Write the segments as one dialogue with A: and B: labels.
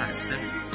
A: 570.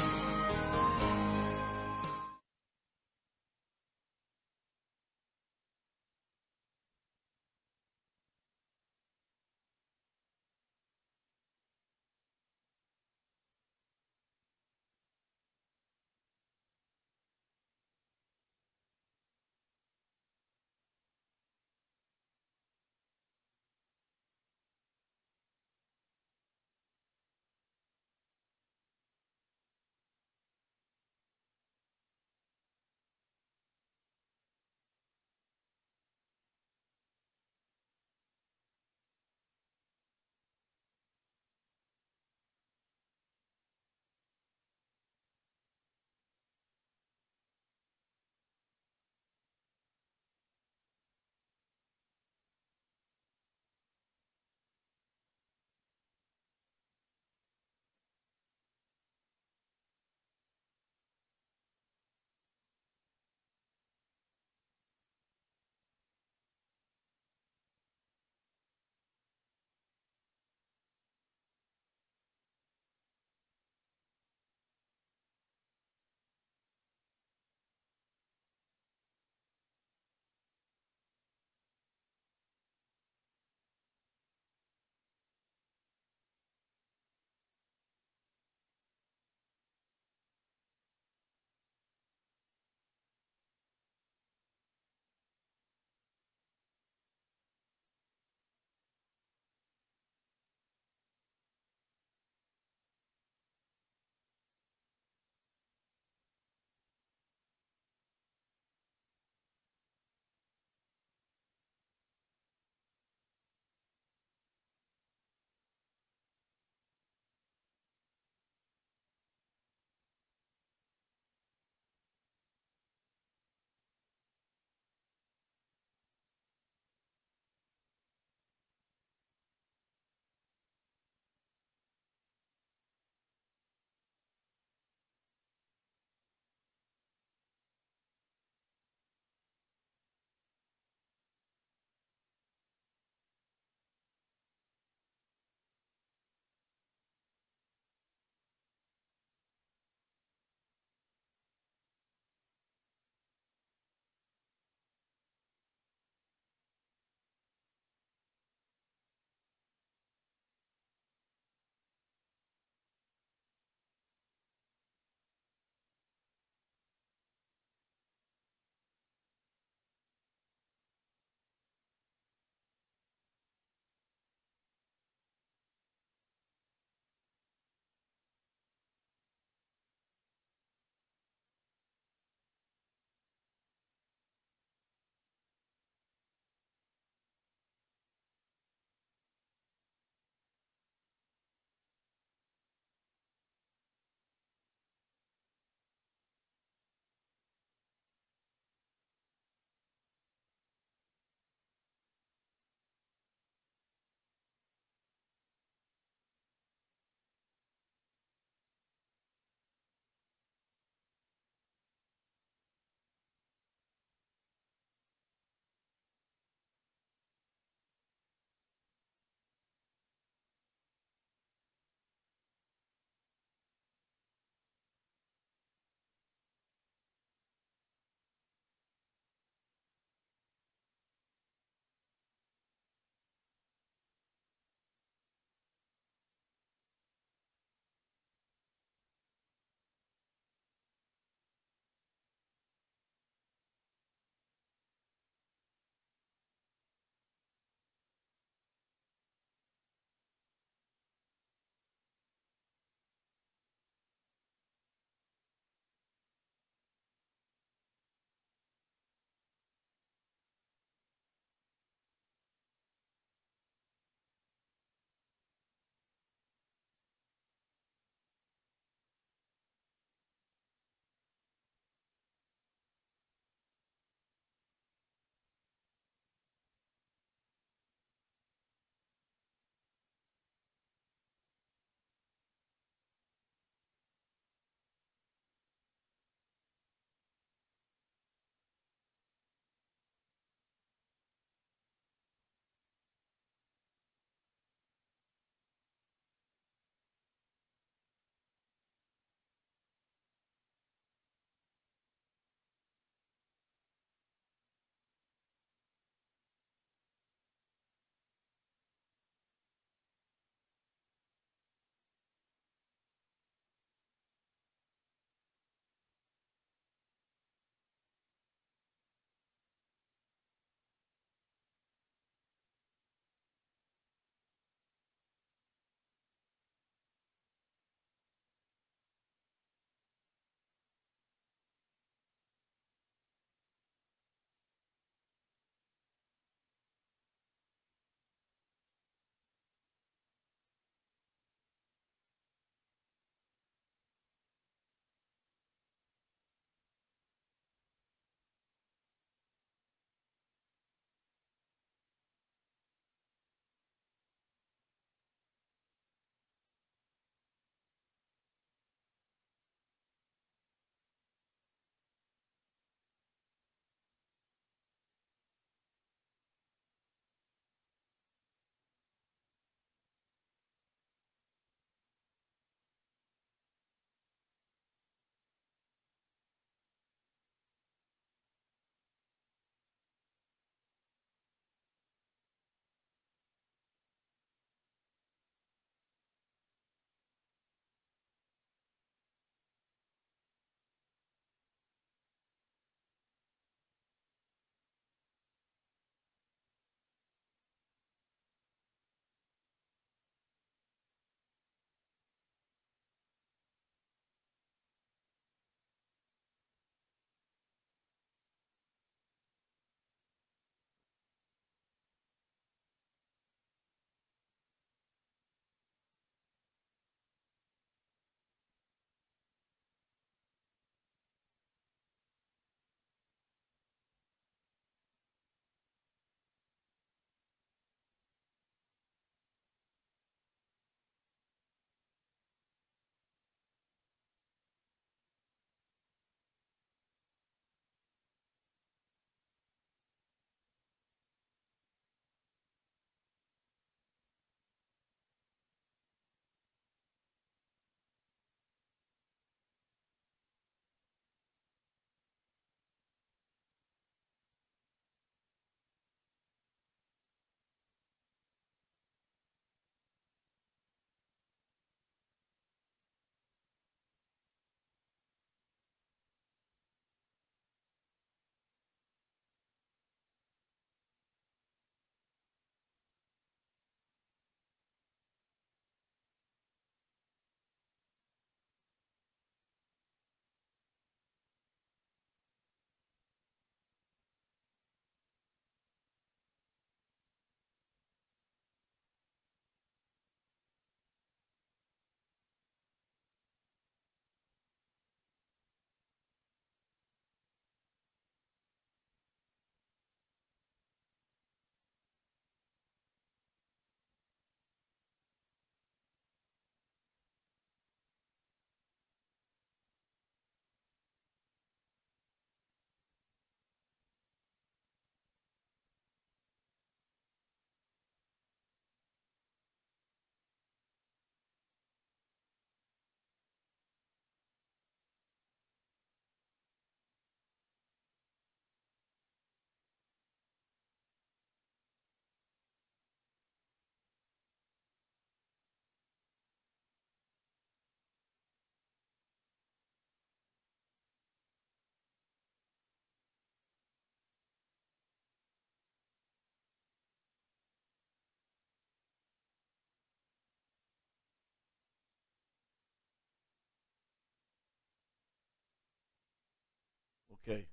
B: Okay.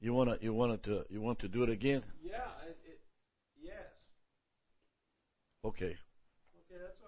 B: You wanna you to you want to do it again?
C: Yeah, it, it, yes.
B: Okay.
C: Okay, that's